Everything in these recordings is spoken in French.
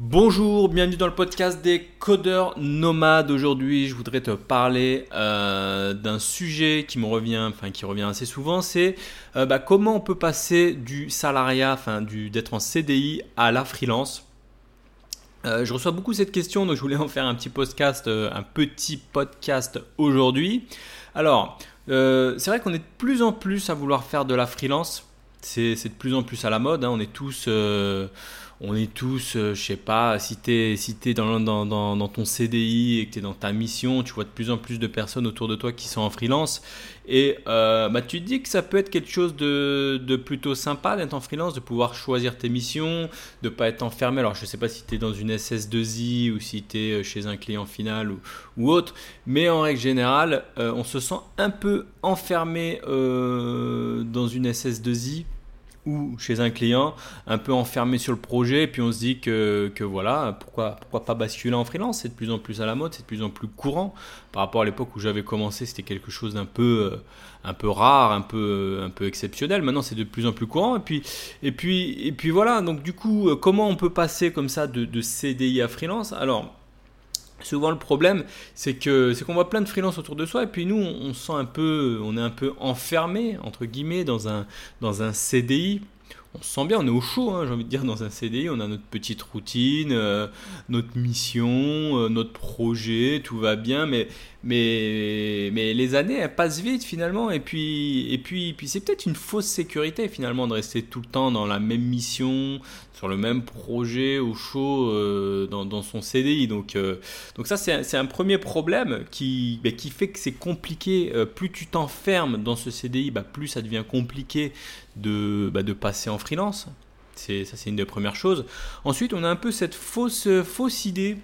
Bonjour, bienvenue dans le podcast des codeurs nomades. Aujourd'hui, je voudrais te parler euh, d'un sujet qui me revient, enfin qui revient assez souvent, c'est euh, bah, comment on peut passer du salariat, enfin d'être en CDI à la freelance. Euh, je reçois beaucoup cette question, donc je voulais en faire un petit podcast, un petit podcast aujourd'hui. Alors, c'est vrai qu'on est de plus en plus à vouloir faire de la freelance. C'est de plus en plus à la mode. Hein. On est tous on est tous, euh, je sais pas, si tu es, dans, ton CDI et que tu es dans ta mission, tu vois de plus en plus de personnes autour de toi qui sont en freelance. Et euh, bah, tu te dis que ça peut être quelque chose de, plutôt sympa d'être en freelance, de pouvoir choisir tes missions, de pas être enfermé. Alors je sais pas si tu es dans une SS2I ou si tu es euh, chez un client final ou, autre, mais en règle générale, on se sent un peu enfermé dans une SS2I ou chez un client, un peu enfermé sur le projet, et puis on se dit que, que voilà, pourquoi, pourquoi pas basculer en freelance? C'est de plus en plus à la mode, c'est de plus en plus courant. Par rapport à l'époque où j'avais commencé, c'était quelque chose d'un peu, euh, un peu rare, un peu, un peu exceptionnel. Maintenant, c'est de plus en plus courant. Et puis, et puis, et puis voilà, donc du coup, euh, comment on peut passer comme ça de, de CDI à freelance? Alors, Souvent le problème, c'est que c'est qu'on voit plein de freelances autour de soi et puis nous on, sent un peu, on est un peu enfermé entre guillemets dans un dans un CDI on se sent bien, on est au chaud, hein, j'ai envie de dire, dans un CDI, on a notre petite routine, euh, notre mission, euh, notre projet, tout va bien, mais, mais, mais les années, elles passent vite finalement, et puis, et puis, puis c'est peut-être une fausse sécurité finalement de rester tout le temps dans la même mission, sur le même projet, au chaud, euh, dans, son CDI. Donc, donc ça, c'est un, premier problème qui, bah, qui fait que c'est compliqué. plus tu t'enfermes dans ce CDI, bah, plus ça devient compliqué de, bah, de passer en freelance. C'est, ça, c'est une des premières choses. Ensuite, on a un peu cette fausse, fausse idée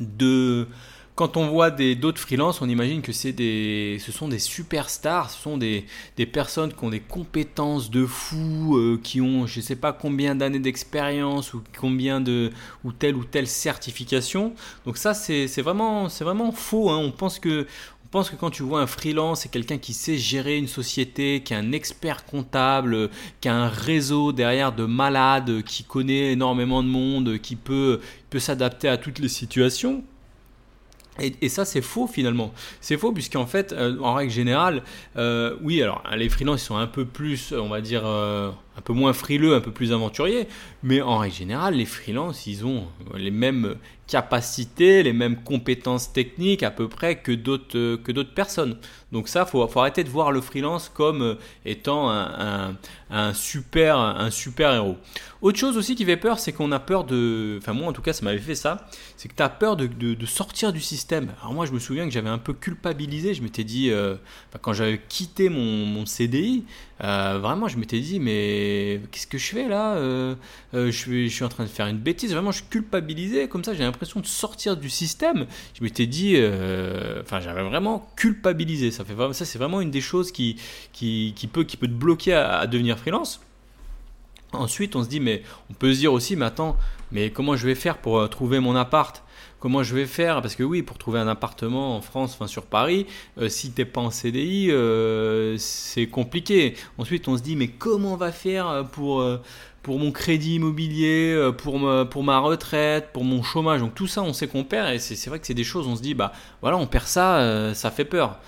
de. Quand on voit des, d'autres freelances, on imagine que c'est des, ce sont des superstars, ce sont des, des personnes qui ont des compétences de fou, euh, qui ont je ne sais pas combien d'années d'expérience ou combien de ou telle ou telle certification. Donc ça c'est, c'est vraiment c'est vraiment faux. Hein. On pense que pense que quand tu vois un freelance, c'est quelqu'un qui sait gérer une société, qui est un expert comptable, qui a un réseau derrière de malades, qui connaît énormément de monde, qui peut, peut s'adapter à toutes les situations. Et, ça, c'est faux finalement. C'est faux puisqu'en fait, euh, en règle générale, euh, oui, alors les freelances ils sont un peu plus, on va dire, euh, un peu moins frileux, un peu plus aventuriers, mais en règle générale, les freelances, ils ont les mêmes capacités, les mêmes compétences techniques à peu près que d'autres que d'autres personnes. Donc ça, faut, faut arrêter de voir le freelance comme étant un, un, super un super héros. Autre chose aussi qui fait peur, c'est qu'on a peur de, enfin moi en tout cas, ça m'avait fait ça, c'est que tu as peur de, de, sortir du système. Alors moi, je me souviens que j'avais un peu culpabilisé. Je m'étais dit, euh, quand j'avais quitté mon, mon CDI, euh, vraiment, je m'étais dit, mais qu'est-ce que je fais là euh, je, suis, je suis en train de faire une bêtise. Vraiment, je culpabilisais. Comme ça, j'ai l'impression de sortir du système. Je m'étais dit, enfin, j'avais vraiment culpabilisé. Ça, fait, ça c'est vraiment une des choses qui, qui, qui, peut, qui peut te bloquer à, à devenir freelance. Ensuite, on se dit, mais on peut se dire aussi, mais attends, mais comment je vais faire pour euh, trouver mon appart? Comment je vais faire? Parce que oui, pour trouver un appartement en France, enfin sur Paris, euh, si t'es pas en CDI, euh, c'est compliqué. Ensuite, on se dit, mais comment on va faire pour, pour mon crédit immobilier, pour ma, retraite, pour mon chômage? Donc tout ça, on sait qu'on perd, et c'est vrai que c'est des choses, on se dit, bah voilà, on perd ça, ça fait peur.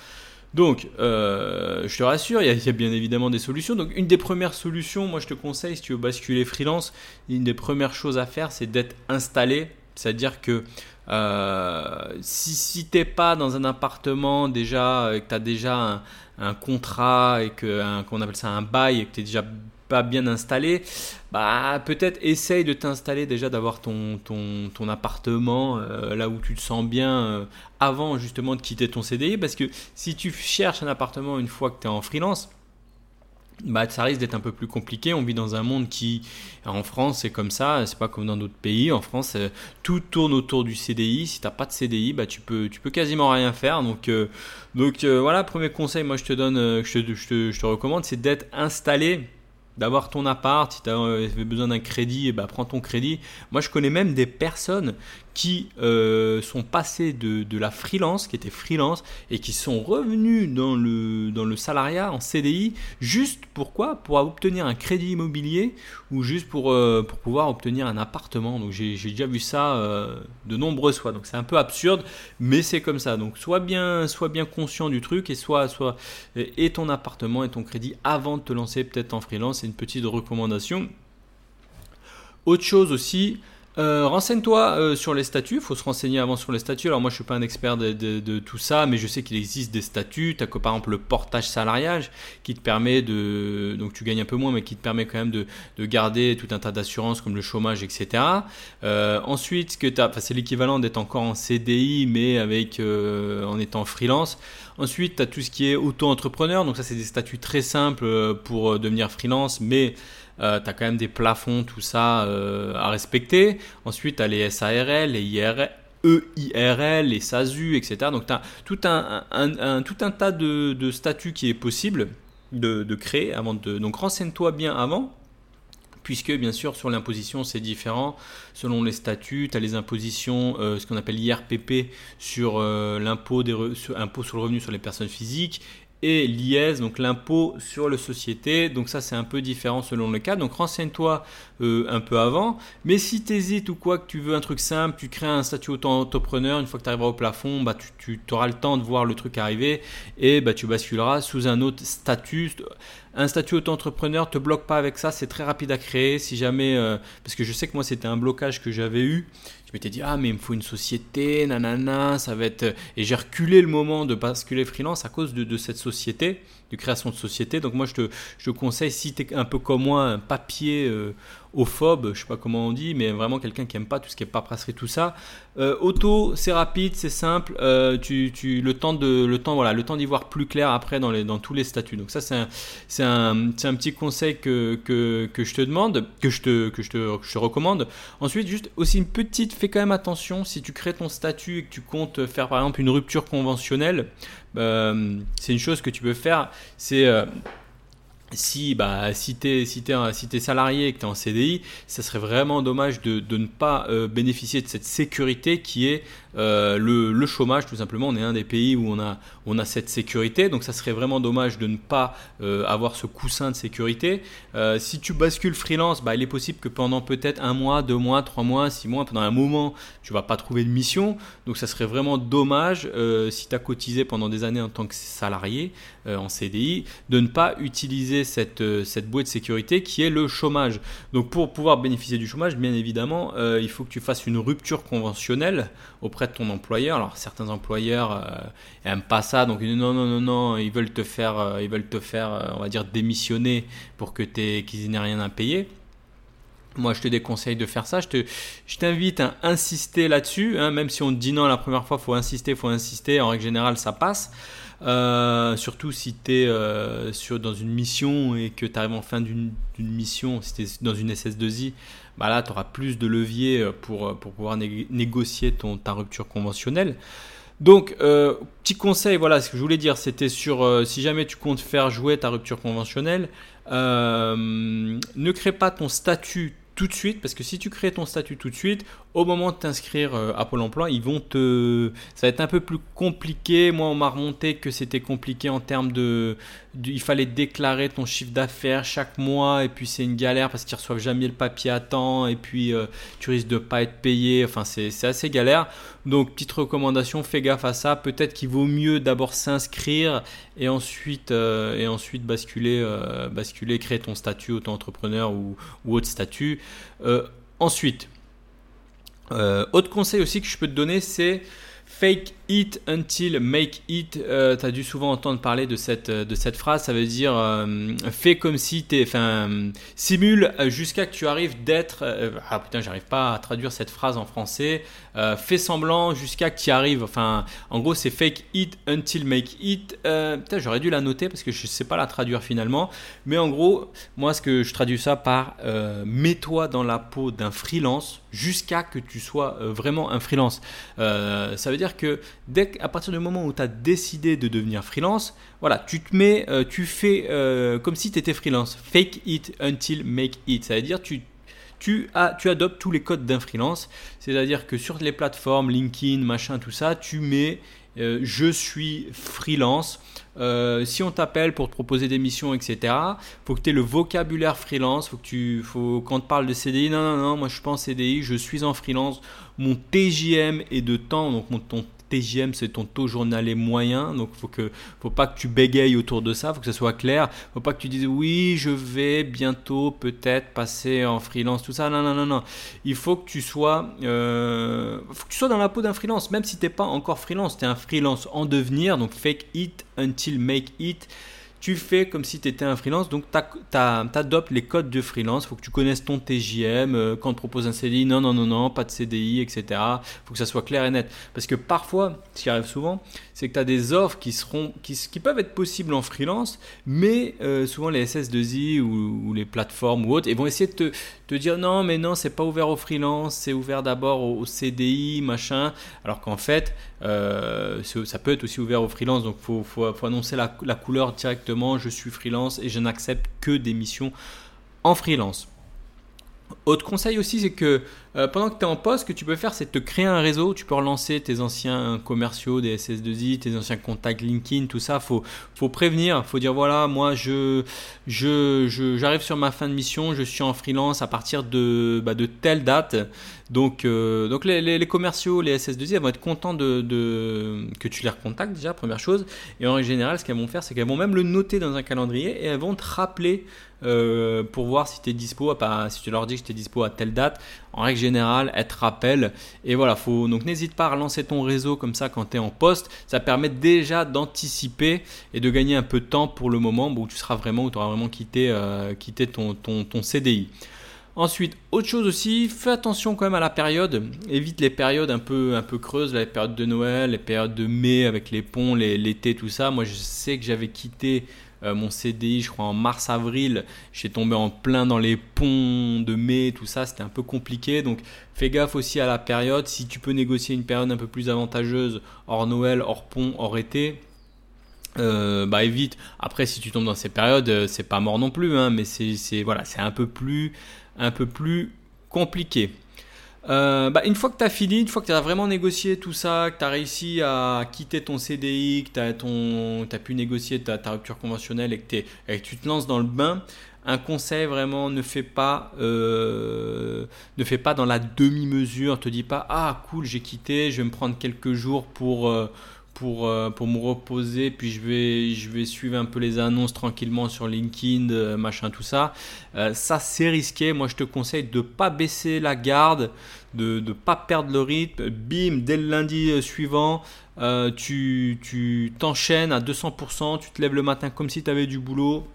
Donc, euh, je te rassure, il y, a, bien évidemment des solutions. Donc, une des premières solutions, moi je te conseille, si tu veux basculer freelance, une des premières choses à faire, c'est d'être installé. C'est-à-dire que euh, si, si tu n'es pas dans un appartement déjà, et que tu as déjà un, contrat et qu'on appelle ça un bail et que tu es déjà pas bien installé, bah peut-être essaye de t'installer déjà, d'avoir ton, appartement euh, là où tu te sens bien euh, avant justement de quitter ton CDI. Parce que si tu cherches un appartement une fois que tu es en freelance, bah, ça risque d'être un peu plus compliqué. On vit dans un monde qui, en France, c'est comme ça, c'est pas comme dans d'autres pays. En France, euh, tout tourne autour du CDI. Si t'as pas de CDI, bah, tu peux, tu peux quasiment rien faire. Donc, donc voilà, premier conseil, moi je te donne, je te, je te, je te recommande, c'est d'être installé d'avoir ton appart, si tu as besoin d'un crédit, bah, prends ton crédit. Moi, je connais même des personnes qui euh, sont passés de, la freelance, qui étaient freelance, et qui sont revenus dans le, dans le salariat en CDI, juste pourquoi? Pour obtenir un crédit immobilier ou juste pour, euh, pour pouvoir obtenir un appartement. Donc j'ai déjà vu ça euh, de nombreuses fois. Donc c'est un peu absurde, mais c'est comme ça. Donc sois bien, sois bien conscient du truc et soit, soit et ton appartement et ton crédit avant de te lancer peut-être en freelance. Une petite recommandation. Autre chose aussi, euh, renseigne-toi euh, sur les statuts, il faut se renseigner avant sur les statuts. Alors moi je suis pas un expert de, tout ça, mais je sais qu'il existe des statuts. Tu as par exemple le portage salariage qui te permet de... Donc tu gagnes un peu moins, mais qui te permet quand même de, garder tout un tas d'assurances comme le chômage, etc. Euh, ensuite, que c'est l'équivalent d'être encore en CDI, mais avec en étant freelance. Ensuite, tu as tout ce qui est auto-entrepreneur. Donc ça c'est des statuts très simples pour devenir freelance, mais euh, tu as quand même des plafonds, tout ça euh, à respecter. Ensuite, tu as les SARL, les IRL. EIRL, les SASU, etc. Donc tu as tout un, tout un tas de, statuts qui est possible de, créer avant de. Donc renseigne-toi bien avant, puisque bien sûr sur l'imposition c'est différent selon les statuts. Tu as les impositions, euh, ce qu'on appelle l'IRPP sur l'impôt sur, sur le revenu sur les personnes physiques et l'IS, donc l'impôt sur les sociétés. Donc ça c'est un peu différent selon le cas. Donc renseigne-toi euh, un peu avant. Mais si tu hésites ou quoi, que tu veux un truc simple, tu crées un statut auto-entrepreneur, une fois que tu arriveras au plafond, bah, tu, auras le temps de voir le truc arriver et bah, tu basculeras sous un autre statut. Un statut auto-entrepreneur, te bloque pas avec ça, c'est très rapide à créer. Si jamais, euh, parce que je sais que moi c'était un blocage que j'avais eu je m'étais dit, ah, mais il me faut une société, nanana, ça va être. Et j'ai reculé le moment de basculer freelance à cause de, cette société, de création de société. Donc, moi, je te, je conseille, si tu es un peu comme moi, un papier euh, phobe, je sais pas comment on dit, mais vraiment quelqu'un qui aime pas tout ce qui est paperasserie, tout ça. Euh, auto, c'est rapide, c'est simple. Euh, tu, tu, le temps de, le temps, voilà, le temps d'y voir plus clair après dans, les, dans tous les statuts. Donc ça, c'est un, c'est un, petit conseil que, que, que, je te demande, que je te, que je te, je te recommande. Ensuite, juste aussi une petite, fais quand même attention si tu crées ton statut et que tu comptes faire par exemple une rupture conventionnelle. Euh, c'est une chose que tu peux faire. C'est si, bah, si tu es, si si salarié et que tu es en CDI, ça serait vraiment dommage de, ne pas euh, bénéficier de cette sécurité qui est euh, le, chômage, tout simplement. On est un des pays où on a, cette sécurité, donc ça serait vraiment dommage de ne pas euh, avoir ce coussin de sécurité. si tu bascules freelance, bah, il est possible que pendant peut-être un mois, deux mois, trois mois, six mois, pendant un moment, tu vas pas trouver de mission. Donc ça serait vraiment dommage, si tu cotisé pendant des années en tant que salarié en CDI, de ne pas utiliser cette, euh, cette bouée de sécurité qui est le chômage. Donc pour pouvoir bénéficier du chômage, bien évidemment, euh, il faut que tu fasses une rupture conventionnelle auprès de ton employeur. Alors certains employeurs n'aiment euh, pas ça, donc non, non, non, non, ils veulent te faire, ils veulent te faire on va dire, démissionner pour que qu'ils n'aient rien à payer. Moi, je te déconseille de faire ça. Je t'invite à insister là-dessus. Hein. même si on te dit non la première fois, faut insister, faut insister. En règle générale, ça passe. Euh, surtout si tu es euh, dans une mission et que tu arrives en fin d'une mission, si tu es dans une SS2I, bah là tu auras plus de levier euh, pour, pouvoir négocier ton, ta rupture conventionnelle. Donc, petit conseil, voilà, ce que je voulais dire, c'était sur si jamais tu comptes faire jouer ta rupture conventionnelle, ne crée pas ton statut tout de suite, parce que si tu crées ton statut tout de suite, au moment de t'inscrire euh, à Pôle emploi, ils vont te. Ça va être un peu plus compliqué. Moi, on m'a remonté que c'était compliqué en termes de, Il fallait déclarer ton chiffre d'affaires chaque mois, et puis c'est une galère parce qu'ils reçoivent jamais le papier à temps, et puis euh, tu risques de pas être payé. Enfin, c'est assez galère. Donc, petite recommandation, fais gaffe à ça. Peut-être qu'il vaut mieux d'abord s'inscrire et ensuite, euh, basculer, basculer, créer ton statut auto-entrepreneur ou, autre statut. ensuite, euh, autre conseil aussi que je peux te donner, c'est fake it until make it. Euh, tu as dû souvent entendre parler de cette, de cette phrase. Ça veut dire euh, fais comme si tu Enfin, simule jusqu'à que tu arrives d'être. ah putain, j'arrive pas à traduire cette phrase en français. fais semblant jusqu'à que tu arrives. Enfin, en gros, c'est fake it until make it. putain, j'aurais dû la noter parce que je sais pas la traduire finalement. Mais en gros, moi, ce que je traduis ça par mets-toi dans la peau d'un freelance jusqu'à que tu sois vraiment un freelance. ça veut dire que dès qu'à partir du moment où tu as décidé de devenir freelance, voilà, tu te mets, euh, tu fais euh, comme si tu étais freelance. Fake it until make it. C'est-à-dire, tu, tu, as, tu adoptes tous les codes d'un freelance. C'est-à-dire que sur les plateformes, LinkedIn, machin, tout ça, tu mets euh, je suis freelance. si on t'appelle pour te proposer des missions, etc., faut que tu aies le vocabulaire freelance. Faut que tu, faut, quand on te parle de CDI, non, non, non, moi je suis pas en CDI, je suis en freelance. Mon TJM est de temps, donc mon, ton TGM, c'est ton taux journalier moyen. Donc, faut que, faut pas que tu bégayes autour de ça. Faut que ça soit clair. Faut pas que tu dises oui, je vais bientôt peut-être passer en freelance, tout ça. Non, non, non, non. Il faut que tu sois, euh, sois dans la peau d'un freelance, même si t'es pas encore freelance. Tu es un freelance en devenir. Donc, fake it until make it tu fais comme si tu étais un freelance, donc tu adoptes les codes de freelance, faut que tu connaisses ton TJM, euh, quand on te propose un CDI, non, non, non, non, pas de CDI, etc. Faut que ça soit clair et net. Parce que parfois, ce qui arrive souvent, c'est que tu as des offres qui, seront, qui, qui, peuvent être possibles en freelance, mais euh, souvent les SS2I ou, les plateformes ou autres, ils vont essayer de te, te dire non, mais non, c'est pas ouvert au freelance, c'est ouvert d'abord au, CDI, machin, alors qu'en fait, euh, ça peut être aussi ouvert au freelance, donc faut, faut, annoncer la, la couleur je suis freelance et je n'accepte que des missions en freelance. Autre conseil aussi, c'est que euh, pendant que tu es en poste, ce que tu peux faire, c'est te créer un réseau. Tu peux relancer tes anciens commerciaux, des SS2I, tes anciens contacts LinkedIn, tout ça. Faut, faut prévenir. Faut dire voilà, moi, je, je, j'arrive sur ma fin de mission. Je suis en freelance à partir de, bah, de telle date. Donc, euh, donc les, commerciaux, les SS2I, elles vont être contents de, que tu les recontactes déjà, première chose. Et en général, ce qu'elles vont faire, c'est qu'elles vont même le noter dans un calendrier et elles vont te rappeler euh, pour voir si tu es dispo, si tu leur dis que tu es dispo à telle date. En règle générale, être rappel. Et voilà, faut, donc n'hésite pas à relancer ton réseau comme ça quand tu es en poste. Ça permet déjà d'anticiper et de gagner un peu de temps pour le moment où tu seras vraiment, où auras vraiment quitté, euh, quitté ton, ton, ton CDI. Ensuite, autre chose aussi, fais attention quand même à la période. Évite les périodes un peu, un peu creuses, les périodes de Noël, les périodes de mai avec les ponts, l'été, tout ça. Moi, je sais que j'avais quitté euh, mon CDI, je crois en mars-avril, j'ai tombé en plein dans les ponts de mai, tout ça, c'était un peu compliqué. Donc fais gaffe aussi à la période. Si tu peux négocier une période un peu plus avantageuse, hors Noël, hors pont, hors été, euh, bah évite. Après, si tu tombes dans ces périodes, euh, c'est pas mort non plus, hein, mais c'est voilà, c'est un peu plus, un peu plus compliqué. Euh, bah, une fois que tu as fini, une fois que tu as vraiment négocié tout ça, que tu as réussi à quitter ton CDI, que tu as, pu négocier ta, rupture conventionnelle et que, et tu te lances dans le bain, un conseil vraiment ne fais pas, euh, ne fais pas dans la demi-mesure. Te dis pas ah cool j'ai quitté, je vais me prendre quelques jours pour euh, pour, euh, pour me reposer, puis je vais, je vais suivre un peu les annonces tranquillement sur LinkedIn, euh, machin, tout ça. Euh, ça, c'est risqué. Moi, je te conseille de ne pas baisser la garde, de ne pas perdre le rythme. Bim, dès le lundi suivant, tu, tu t'enchaînes à 200%, tu te lèves le matin comme si tu avais du boulot.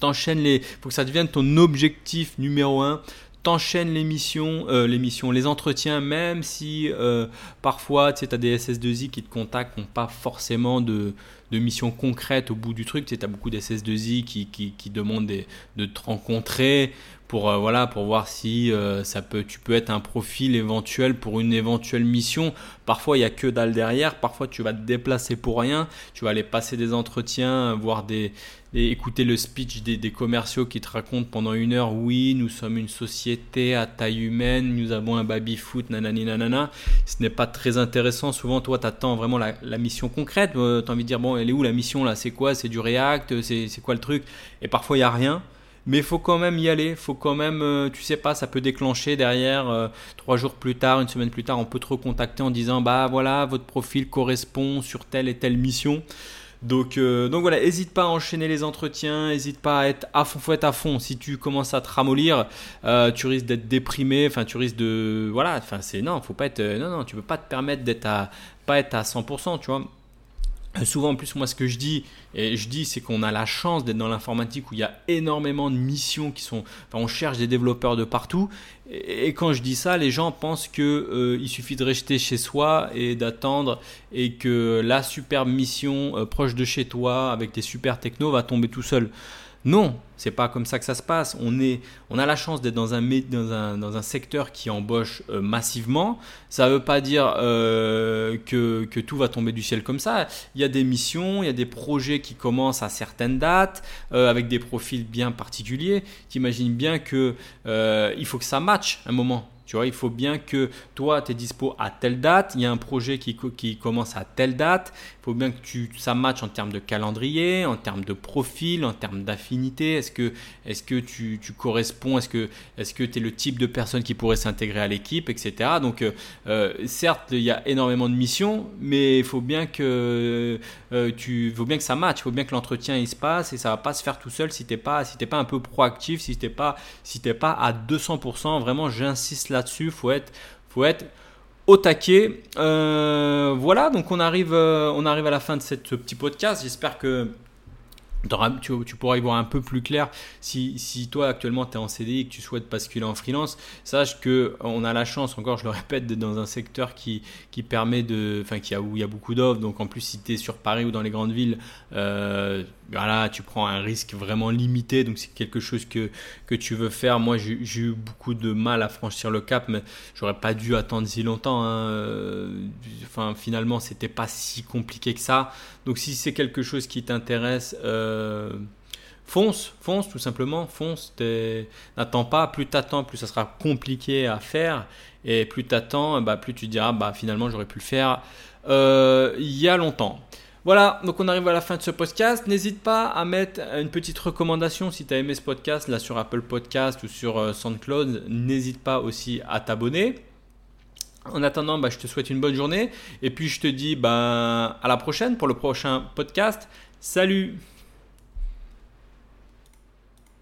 T'enchaînes les. faut que ça devienne ton objectif numéro un t'enchaînes les missions, euh, les missions, les entretiens, même si euh, parfois tu as des SS2I qui te contactent, n'ont pas forcément de, de missions concrètes au bout du truc. Tu sais, as beaucoup d'SS2I qui, qui, qui demandent de te rencontrer pour, euh, voilà, pour voir si ça peut, tu peux être un profil éventuel pour une éventuelle mission. Parfois, il n'y a que dalle derrière. Parfois, tu vas te déplacer pour rien. Tu vas aller passer des entretiens, voir des, écouter le speech des, des, commerciaux qui te racontent pendant une heure oui, nous sommes une société à taille humaine, nous avons un baby-foot, nanani nanana. Ce n'est pas très intéressant. Souvent, toi, tu attends vraiment la, la, mission concrète. Euh, tu envie de dire, bon, elle est où la mission là? C'est quoi? C'est du React? C'est quoi le truc? Et parfois, il n'y a rien. Mais faut quand même y aller. faut quand même, euh, tu sais pas, ça peut déclencher derrière. Euh, trois jours plus tard, une semaine plus tard, on peut te recontacter en disant, bah voilà, votre profil correspond sur telle et telle mission. Donc, euh, donc voilà, n'hésite pas à enchaîner les entretiens, n'hésite pas à être à fond, faut être à fond. Si tu commences à te ramollir, tu risques d'être déprimé, enfin tu risques de, voilà, enfin c'est non, faut pas être, non non, tu peux pas te permettre d'être à, pas être à 100%, tu vois. Souvent, en plus, moi, ce que je dis, et je dis, c'est qu'on a la chance d'être dans l'informatique où il y a énormément de missions qui sont. Enfin, on cherche des développeurs de partout. Et, quand je dis ça, les gens pensent qu'il euh, il suffit de rester chez soi et d'attendre et que la superbe mission euh, proche de chez toi avec des super technos va tomber tout seul. Non, c'est pas comme ça que ça se passe. On, est, on a la chance d'être dans un, dans, un, dans un secteur qui embauche euh, massivement. Ça ne veut pas dire euh, que, que, tout va tomber du ciel comme ça. Il y a des missions, il y a des projets qui commencent à certaines dates, euh, avec des profils bien particuliers. Tu imagines bien qu'il faut que ça matche un moment. Tu vois, il faut bien que toi, tu es dispo à telle date. Il y a un projet qui, commence à telle date. Il faut bien que tu, ça matche en termes de calendrier, en termes de profil, en termes d'affinité. Est-ce que, est que tu, tu, corresponds? Est-ce que tu es le type de personne qui pourrait s'intégrer à l'équipe, etc. Donc, euh, euh, certes, il y a énormément de missions, mais il faut bien que, euh, tu, faut bien que ça matche. Il faut bien que l'entretien se passe et ça va pas se faire tout seul si tu n'es pas, si pas un peu proactif, si tu n'es pas, si pas à 200%. Vraiment, j'insiste là là-dessus. Faut être, faut être au taquet. Euh, voilà, donc on arrive, euh, on arrive à la fin de ce petit podcast. J'espère que tu, tu, pourras y voir un peu plus clair si, si toi actuellement tu es en CDI et que tu souhaites basculer en freelance. Sache que on a la chance, encore je le répète, d'être dans un secteur qui, qui permet de. Enfin, qui a, où il y a beaucoup d'offres. Donc en plus, si tu es sur Paris ou dans les grandes villes, euh, voilà, tu prends un risque vraiment limité. Donc c'est quelque chose que, que tu veux faire. Moi, j'ai eu beaucoup de mal à franchir le cap, mais j'aurais pas dû attendre si longtemps. Hein. Enfin, finalement, c'était pas si compliqué que ça. Donc si c'est quelque chose qui t'intéresse, euh, fonce, fonce tout simplement, fonce. N'attends pas, plus t'attends, plus ça sera compliqué à faire. Et plus t'attends, bah, plus tu diras, bah, finalement j'aurais pu le faire euh, il y a longtemps. Voilà, donc on arrive à la fin de ce podcast. N'hésite pas à mettre une petite recommandation si tu as aimé ce podcast là sur Apple Podcast ou sur euh, SoundCloud. N'hésite pas aussi à t'abonner. En attendant, bah, je te souhaite une bonne journée et puis je te dis bah, à la prochaine pour le prochain podcast. Salut